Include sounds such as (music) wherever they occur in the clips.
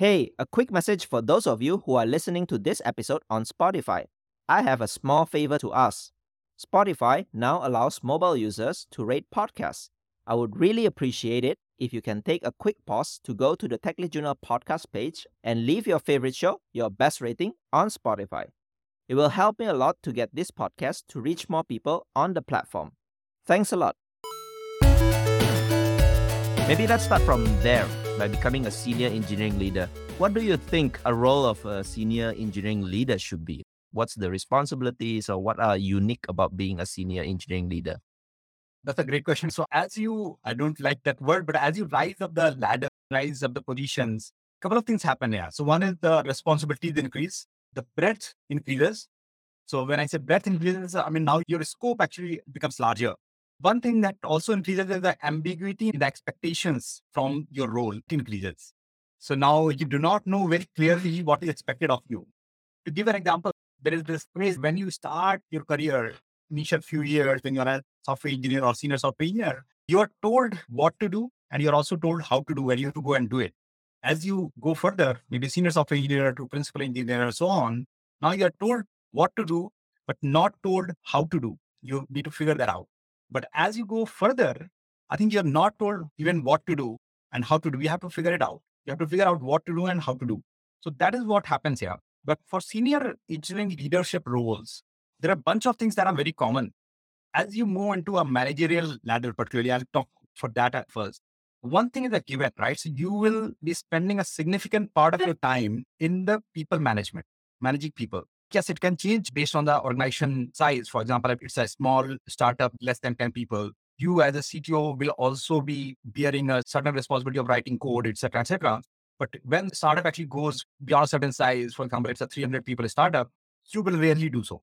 Hey, a quick message for those of you who are listening to this episode on Spotify. I have a small favor to ask. Spotify now allows mobile users to rate podcasts. I would really appreciate it if you can take a quick pause to go to the TechLead Journal podcast page and leave your favorite show, your best rating on Spotify. It will help me a lot to get this podcast to reach more people on the platform. Thanks a lot. Maybe let's start from there by becoming a senior engineering leader. What do you think a role of a senior engineering leader should be? What's the responsibilities or what are unique about being a senior engineering leader? That's a great question. So as you, I don't like that word, but as you rise up the ladder, rise up the positions, a couple of things happen here. So one is the responsibilities increase, the breadth increases. So when I say breadth increases, I mean now your scope actually becomes larger. One thing that also increases is the ambiguity in the expectations from your role increases. So now you do not know very clearly what is expected of you. To give an example, there is this phrase when you start your career, initial few years, when you're a software engineer or senior software engineer, you are told what to do and you're also told how to do and you have to go and do it. As you go further, maybe senior software engineer to principal engineer and so on, now you're told what to do, but not told how to do. You need to figure that out. But as you go further, I think you're not told even what to do and how to do. You have to figure it out. You have to figure out what to do and how to do. So that is what happens here. But for senior engineering leadership roles, there are a bunch of things that are very common. As you move into a managerial ladder, particularly, I'll talk for that at first. One thing is a given, right? So you will be spending a significant part of your time in the people management, managing people yes, it can change based on the organization size. For example, if it's a small startup, less than 10 people, you as a CTO will also be bearing a certain responsibility of writing code, etc., etc. But when startup actually goes beyond a certain size, for example, it's a 300 people startup, you will rarely do so.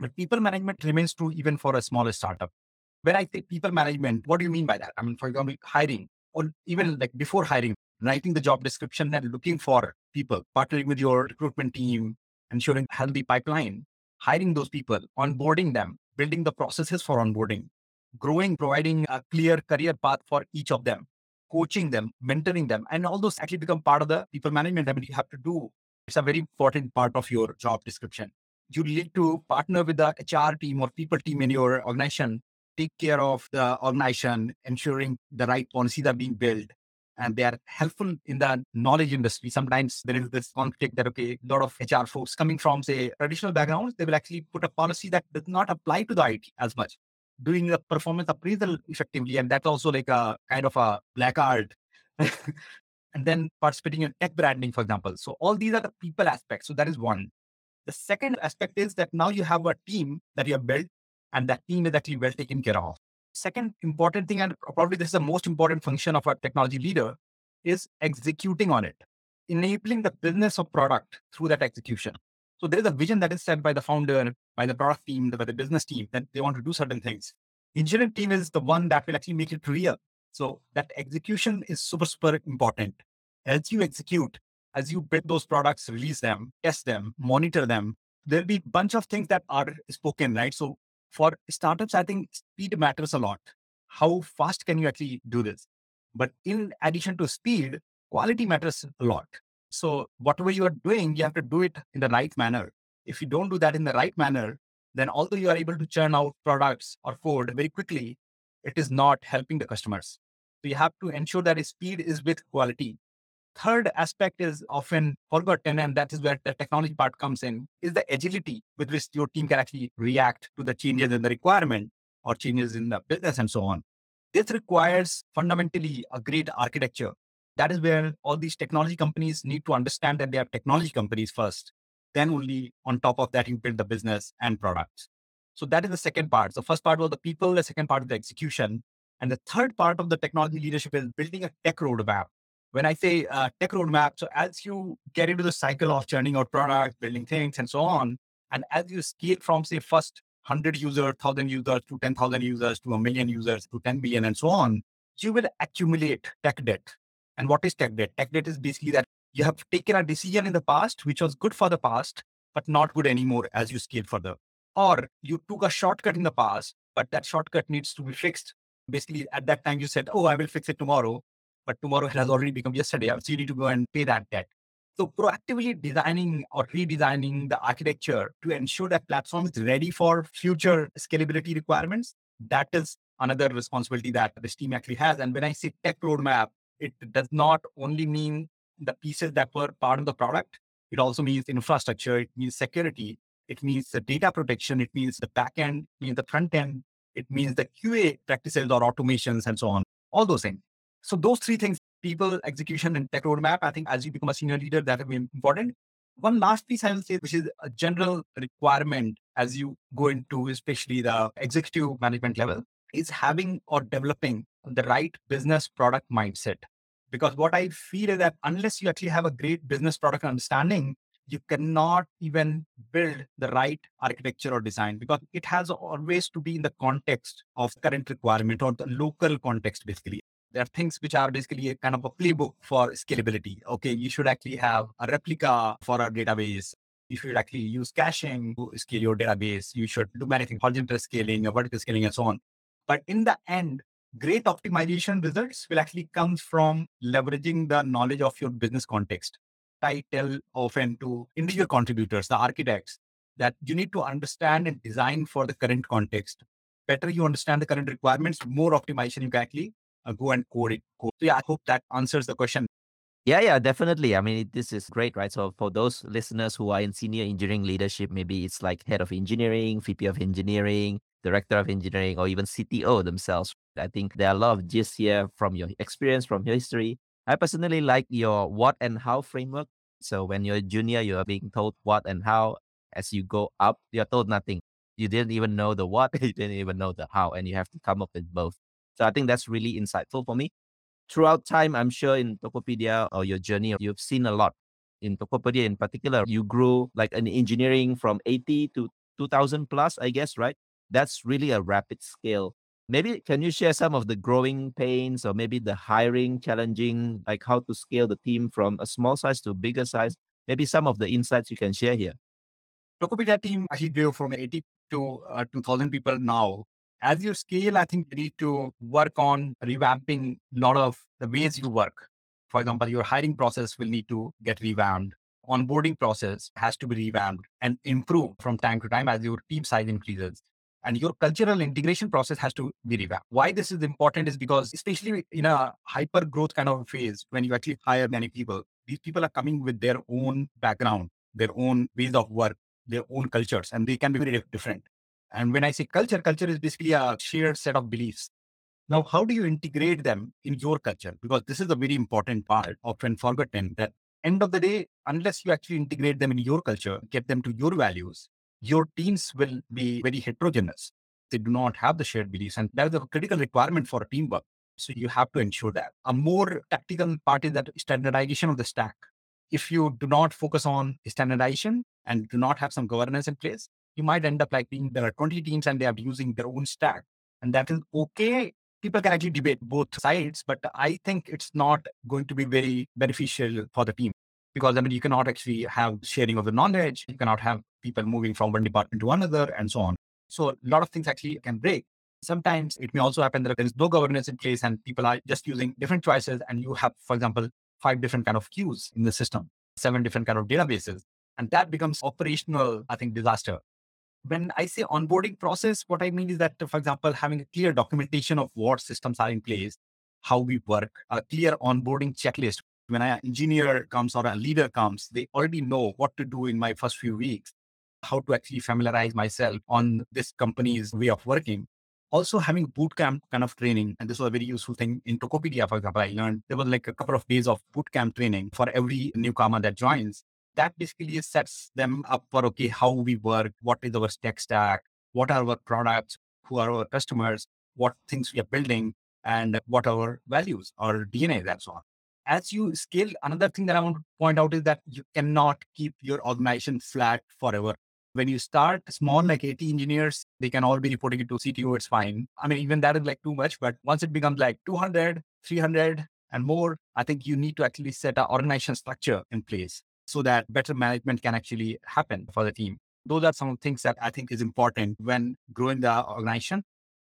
But people management remains true even for a smaller startup. When I say people management, what do you mean by that? I mean, for example, hiring or even like before hiring, writing the job description and looking for people, partnering with your recruitment team, ensuring healthy pipeline, hiring those people, onboarding them, building the processes for onboarding, growing, providing a clear career path for each of them, coaching them, mentoring them, and all those actually become part of the people management. I mean, you have to do. It's a very important part of your job description. You need to partner with the HR team or people team in your organization, take care of the organization, ensuring the right policies are being built, and they are helpful in the knowledge industry. Sometimes there is this conflict that, okay, a lot of HR folks coming from, say, traditional backgrounds, they will actually put a policy that does not apply to the IT as much, doing the performance appraisal effectively. And that's also like a kind of a black art. (laughs) and then participating in tech branding, for example. So all these are the people aspects. So that is one. The second aspect is that now you have a team that you have built and that team is actually well taken care of. Second important thing, and probably this is the most important function of a technology leader, is executing on it, enabling the business of product through that execution. So there is a vision that is set by the founder, by the product team, by the business team that they want to do certain things. Engineering team is the one that will actually make it real. So that execution is super, super important. As you execute, as you build those products, release them, test them, monitor them, there'll be a bunch of things that are spoken, right? So for startups, I think speed matters a lot. How fast can you actually do this? But in addition to speed, quality matters a lot. So whatever you are doing, you have to do it in the right manner. If you don't do that in the right manner, then although you are able to churn out products or code very quickly, it is not helping the customers. So you have to ensure that speed is with quality third aspect is often forgotten, and that is where the technology part comes in, is the agility with which your team can actually react to the changes in the requirement or changes in the business and so on. This requires fundamentally a great architecture. That is where all these technology companies need to understand that they are technology companies first. Then only on top of that, you build the business and products. So that is the second part. The first part was the people, the second part is the execution. And the third part of the technology leadership is building a tech roadmap when I say uh, tech roadmap, so as you get into the cycle of churning out products, building things, and so on, and as you scale from say first 100 users, 1,000 users to 10,000 users to a million users to 10 billion and so on, you will accumulate tech debt. And what is tech debt? Tech debt is basically that you have taken a decision in the past, which was good for the past, but not good anymore as you scale further. Or you took a shortcut in the past, but that shortcut needs to be fixed. Basically, at that time, you said, Oh, I will fix it tomorrow but tomorrow it has already become yesterday. So you need to go and pay that debt. So proactively designing or redesigning the architecture to ensure that platform is ready for future scalability requirements. That is another responsibility that this team actually has. And when I say tech roadmap, it does not only mean the pieces that were part of the product. It also means infrastructure. It means security. It means the data protection. It means the backend, it means the front end. It means the QA practices or automations and so on. All those things. So those three things people, execution, and tech roadmap. I think as you become a senior leader, that will be important. One last piece I will say, which is a general requirement as you go into especially the executive management level, is having or developing the right business product mindset. Because what I feel is that unless you actually have a great business product understanding, you cannot even build the right architecture or design because it has always to be in the context of current requirement or the local context, basically. There are things which are basically a kind of a playbook for scalability. Okay, you should actually have a replica for our database. You should actually use caching to scale your database. You should do anything horizontal scaling, vertical scaling, and so on. But in the end, great optimization results will actually come from leveraging the knowledge of your business context. I tell often to individual contributors, the architects, that you need to understand and design for the current context. Better you understand the current requirements, more optimization you can actually uh, go and code it. So yeah, I hope that answers the question. Yeah, yeah, definitely. I mean, this is great, right? So for those listeners who are in senior engineering leadership, maybe it's like head of engineering, VP of engineering, director of engineering, or even CTO themselves. I think there are a lot of gist here from your experience, from your history. I personally like your what and how framework. So when you're junior, you are being told what and how. As you go up, you're told nothing. You didn't even know the what, (laughs) you didn't even know the how, and you have to come up with both. So I think that's really insightful for me. Throughout time, I'm sure in Tokopedia or your journey, you've seen a lot. In Tokopedia in particular, you grew like an engineering from 80 to 2000 plus, I guess, right? That's really a rapid scale. Maybe can you share some of the growing pains or maybe the hiring challenging, like how to scale the team from a small size to a bigger size? Maybe some of the insights you can share here. Tokopedia team actually grew from 80 to uh, 2000 people now as you scale, I think you need to work on revamping a lot of the ways you work. For example, your hiring process will need to get revamped. Onboarding process has to be revamped and improved from time to time as your team size increases. And your cultural integration process has to be revamped. Why this is important is because, especially in a hyper growth kind of phase, when you actually hire many people, these people are coming with their own background, their own ways of work, their own cultures, and they can be very different. And when I say culture, culture is basically a shared set of beliefs. Now, how do you integrate them in your culture? Because this is a very important part, often forgotten that end of the day, unless you actually integrate them in your culture, get them to your values, your teams will be very heterogeneous. They do not have the shared beliefs. And that is a critical requirement for teamwork. So you have to ensure that. A more tactical part is that standardization of the stack. If you do not focus on standardization and do not have some governance in place, you might end up like being there are 20 teams and they are using their own stack. And that is okay. People can actually debate both sides, but I think it's not going to be very beneficial for the team because I mean, you cannot actually have sharing of the knowledge. You cannot have people moving from one department to another and so on. So a lot of things actually can break. Sometimes it may also happen that there is no governance in place and people are just using different choices. And you have, for example, five different kind of queues in the system, seven different kind of databases. And that becomes operational, I think, disaster when I say onboarding process, what I mean is that, for example, having a clear documentation of what systems are in place, how we work, a clear onboarding checklist. When an engineer comes or a leader comes, they already know what to do in my first few weeks, how to actually familiarize myself on this company's way of working. Also having bootcamp kind of training. And this was a very useful thing in Tokopedia, for example, I learned there was like a couple of days of bootcamp training for every newcomer that joins that basically sets them up for okay, how we work, what is our tech stack, what are our products, who are our customers, what things we are building, and what our values or DNA, so on. As you scale, another thing that I want to point out is that you cannot keep your organization flat forever. When you start small, like 80 engineers, they can all be reporting it to CTO, it's fine. I mean, even that is like too much, but once it becomes like 200, 300, and more, I think you need to actually set an organization structure in place so that better management can actually happen for the team. Those are some things that I think is important when growing the organization.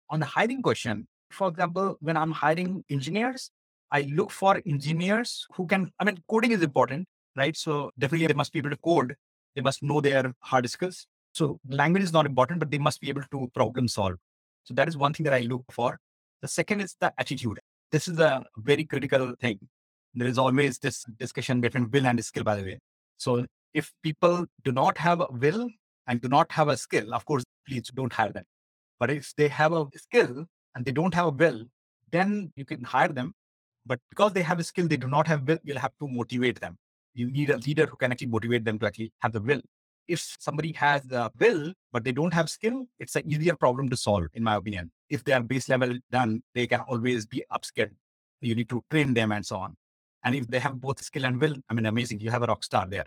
On the hiring question, for example, when I'm hiring engineers, I look for engineers who can, I mean, coding is important, right? So definitely they must be able to code. They must know their hard skills. So language is not important, but they must be able to problem solve. So that is one thing that I look for. The second is the attitude. This is a very critical thing. There is always this discussion between will and skill, by the way. So if people do not have a will and do not have a skill, of course, please don't hire them. But if they have a skill and they don't have a will, then you can hire them. But because they have a skill, they do not have will, you'll have to motivate them. You need a leader who can actually motivate them to actually have the will. If somebody has the will, but they don't have skill, it's an easier problem to solve, in my opinion. If they are base level done, they can always be upskilled. You need to train them and so on. And if they have both skill and will, I mean, amazing. You have a rock star there.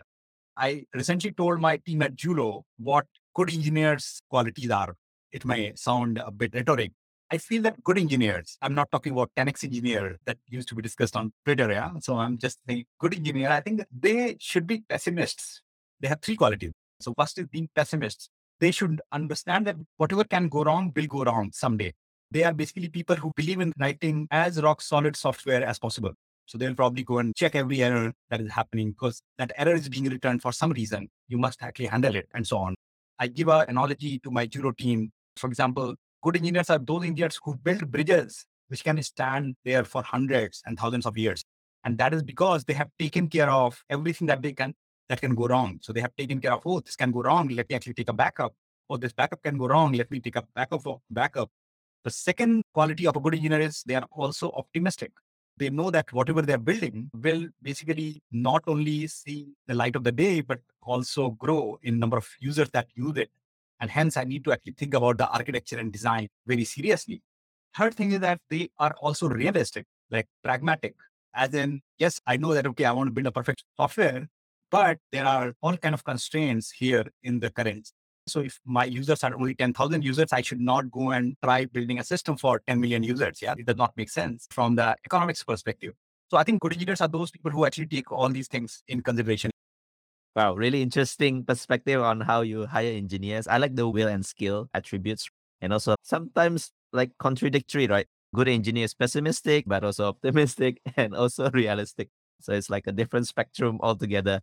I recently told my team at Julo what good engineers' qualities are. It may sound a bit rhetoric. I feel that good engineers, I'm not talking about 10x engineer that used to be discussed on Twitter. Yeah. So I'm just saying good engineer. I think they should be pessimists. They have three qualities. So first is being pessimists. They should understand that whatever can go wrong will go wrong someday. They are basically people who believe in writing as rock solid software as possible. So they'll probably go and check every error that is happening because that error is being returned for some reason. You must actually handle it and so on. I give an analogy to my Julo team. For example, good engineers are those engineers who build bridges which can stand there for hundreds and thousands of years. And that is because they have taken care of everything that they can that can go wrong. So they have taken care of, oh, this can go wrong. Let me actually take a backup. Oh, this backup can go wrong. Let me take a backup backup. The second quality of a good engineer is they are also optimistic they know that whatever they're building will basically not only see the light of the day, but also grow in number of users that use it. And hence, I need to actually think about the architecture and design very seriously. Third thing is that they are also realistic, like pragmatic, as in, yes, I know that, okay, I want to build a perfect software, but there are all kind of constraints here in the current so if my users are only 10,000 users, I should not go and try building a system for 10 million users. Yeah, it does not make sense from the economics perspective. So I think good engineers are those people who actually take all these things in consideration. Wow, really interesting perspective on how you hire engineers. I like the will and skill attributes and also sometimes like contradictory, right? Good engineers pessimistic, but also optimistic (laughs) and also realistic. So it's like a different spectrum altogether.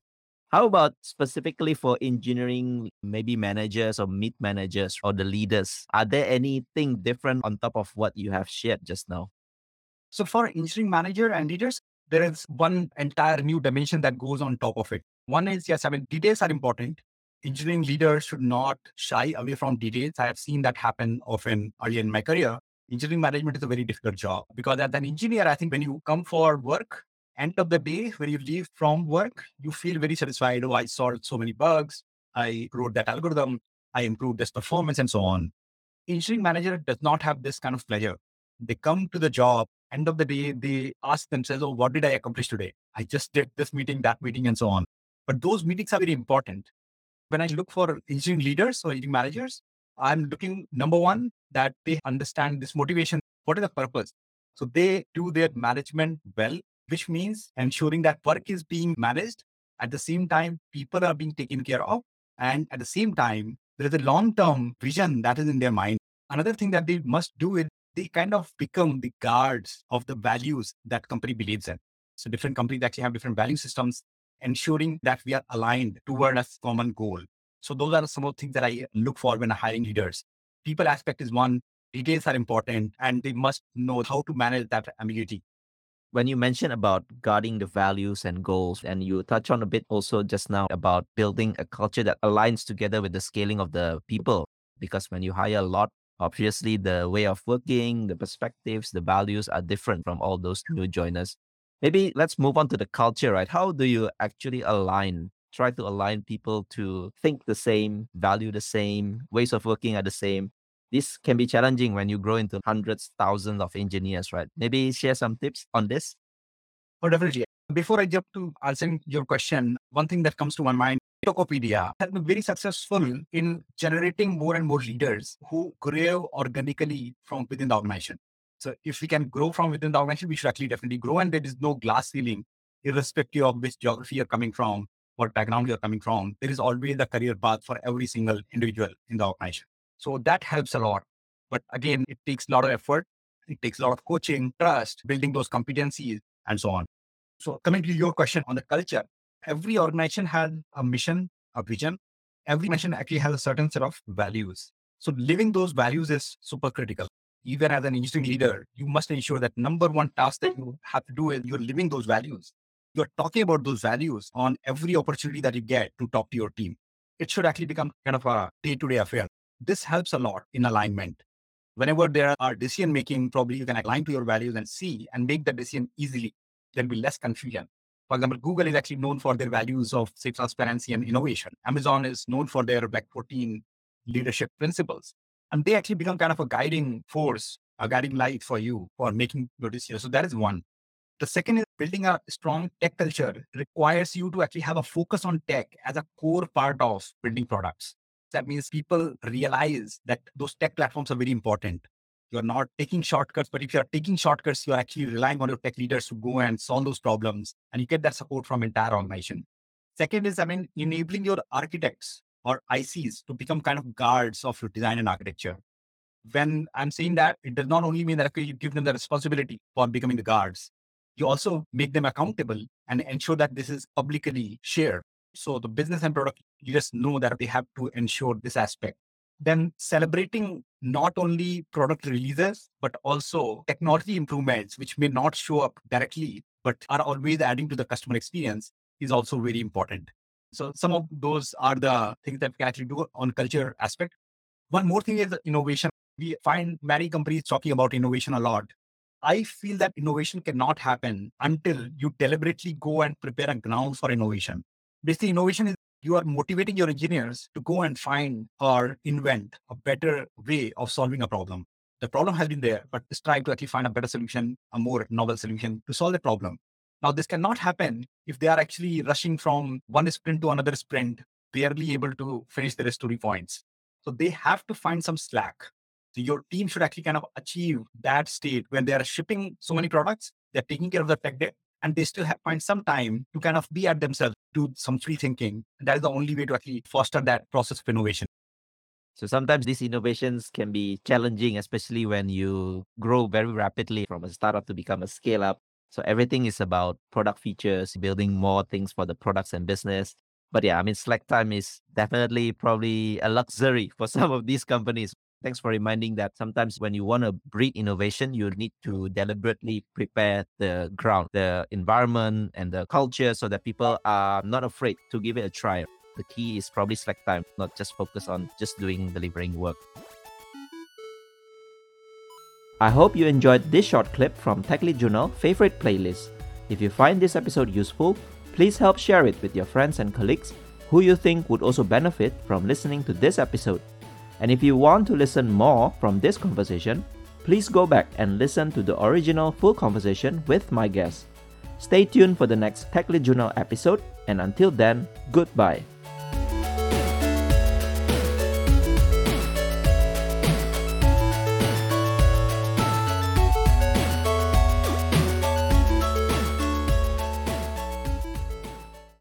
How about specifically for engineering, maybe managers or mid managers or the leaders? Are there anything different on top of what you have shared just now? So for engineering manager and leaders, there is one entire new dimension that goes on top of it. One is, yes, I mean, details are important. Engineering leaders should not shy away from details. I have seen that happen often early in my career. Engineering management is a very difficult job because as an engineer, I think when you come for work, end of the day, when you leave from work, you feel very satisfied. Oh, I solved so many bugs. I wrote that algorithm. I improved this performance and so on. Engineering manager does not have this kind of pleasure. They come to the job. End of the day, they ask themselves, oh, what did I accomplish today? I just did this meeting, that meeting, and so on. But those meetings are very important. When I look for engineering leaders or engineering managers, I'm looking number one, that they understand this motivation. What is the purpose? So they do their management well which means ensuring that work is being managed. At the same time, people are being taken care of. And at the same time, there is a long term vision that is in their mind. Another thing that they must do is they kind of become the guards of the values that company believes in. So different companies actually have different value systems, ensuring that we are aligned toward a common goal. So those are some of the things that I look for when hiring leaders. People aspect is one, details are important, and they must know how to manage that ambiguity when you mentioned about guarding the values and goals, and you touch on a bit also just now about building a culture that aligns together with the scaling of the people, because when you hire a lot, obviously the way of working, the perspectives, the values are different from all those new joiners. Maybe let's move on to the culture, right? How do you actually align, try to align people to think the same, value the same, ways of working are the same? This can be challenging when you grow into hundreds, thousands of engineers, right? Maybe share some tips on this. Oh, definitely. Before I jump to answering your question, one thing that comes to my mind, Tokopedia has been very successful in generating more and more leaders who grow organically from within the organization. So if we can grow from within the organization, we should actually definitely grow. And there is no glass ceiling, irrespective of which geography you're coming from, what background you're coming from. There is always a career path for every single individual in the organization. So that helps a lot. But again, it takes a lot of effort. It takes a lot of coaching, trust, building those competencies, and so on. So coming to your question on the culture, every organization has a mission, a vision. Every mission actually has a certain set of values. So living those values is super critical. Even as an engineering leader, you must ensure that number one task that you have to do is you're living those values. You're talking about those values on every opportunity that you get to talk to your team. It should actually become kind of a day-to-day affair. This helps a lot in alignment. Whenever there are decision making, probably you can align to your values and see and make the decision easily. There'll be less confusion. For example, Google is actually known for their values of say, transparency and innovation. Amazon is known for their Black 14 leadership principles. And they actually become kind of a guiding force, a guiding light for you for making your decisions. So that is one. The second is building a strong tech culture requires you to actually have a focus on tech as a core part of building products. That means people realize that those tech platforms are very important. You're not taking shortcuts, but if you're taking shortcuts, you're actually relying on your tech leaders to go and solve those problems. And you get that support from entire organization. Second is, I mean, enabling your architects or ICs to become kind of guards of your design and architecture. When I'm saying that, it does not only mean that you give them the responsibility for becoming the guards, you also make them accountable and ensure that this is publicly shared. So the business and product leaders know that they have to ensure this aspect then celebrating not only product releases, but also technology improvements, which may not show up directly, but are always adding to the customer experience is also very important. So some of those are the things that we actually do on culture aspect. One more thing is innovation. We find many companies talking about innovation a lot. I feel that innovation cannot happen until you deliberately go and prepare a ground for innovation. Basically, innovation is you are motivating your engineers to go and find or invent a better way of solving a problem. The problem has been there, but strive to actually find a better solution, a more novel solution to solve the problem. Now, this cannot happen if they are actually rushing from one sprint to another sprint, barely able to finish their story points. So they have to find some slack. So your team should actually kind of achieve that state when they are shipping so many products, they're taking care of the tech debt, and they still have find some time to kind of be at themselves, do some free thinking. That is the only way to actually foster that process of innovation. So sometimes these innovations can be challenging, especially when you grow very rapidly from a startup to become a scale up. So everything is about product features, building more things for the products and business. But yeah, I mean, slack time is definitely probably a luxury (laughs) for some of these companies. Thanks for reminding that sometimes when you want to breed innovation, you need to deliberately prepare the ground, the environment, and the culture so that people are not afraid to give it a try. The key is probably slack time, not just focus on just doing delivering work. I hope you enjoyed this short clip from TechLead Journal favorite playlist. If you find this episode useful, please help share it with your friends and colleagues who you think would also benefit from listening to this episode. And if you want to listen more from this conversation, please go back and listen to the original full conversation with my guest. Stay tuned for the next TechLead Journal episode, and until then, goodbye.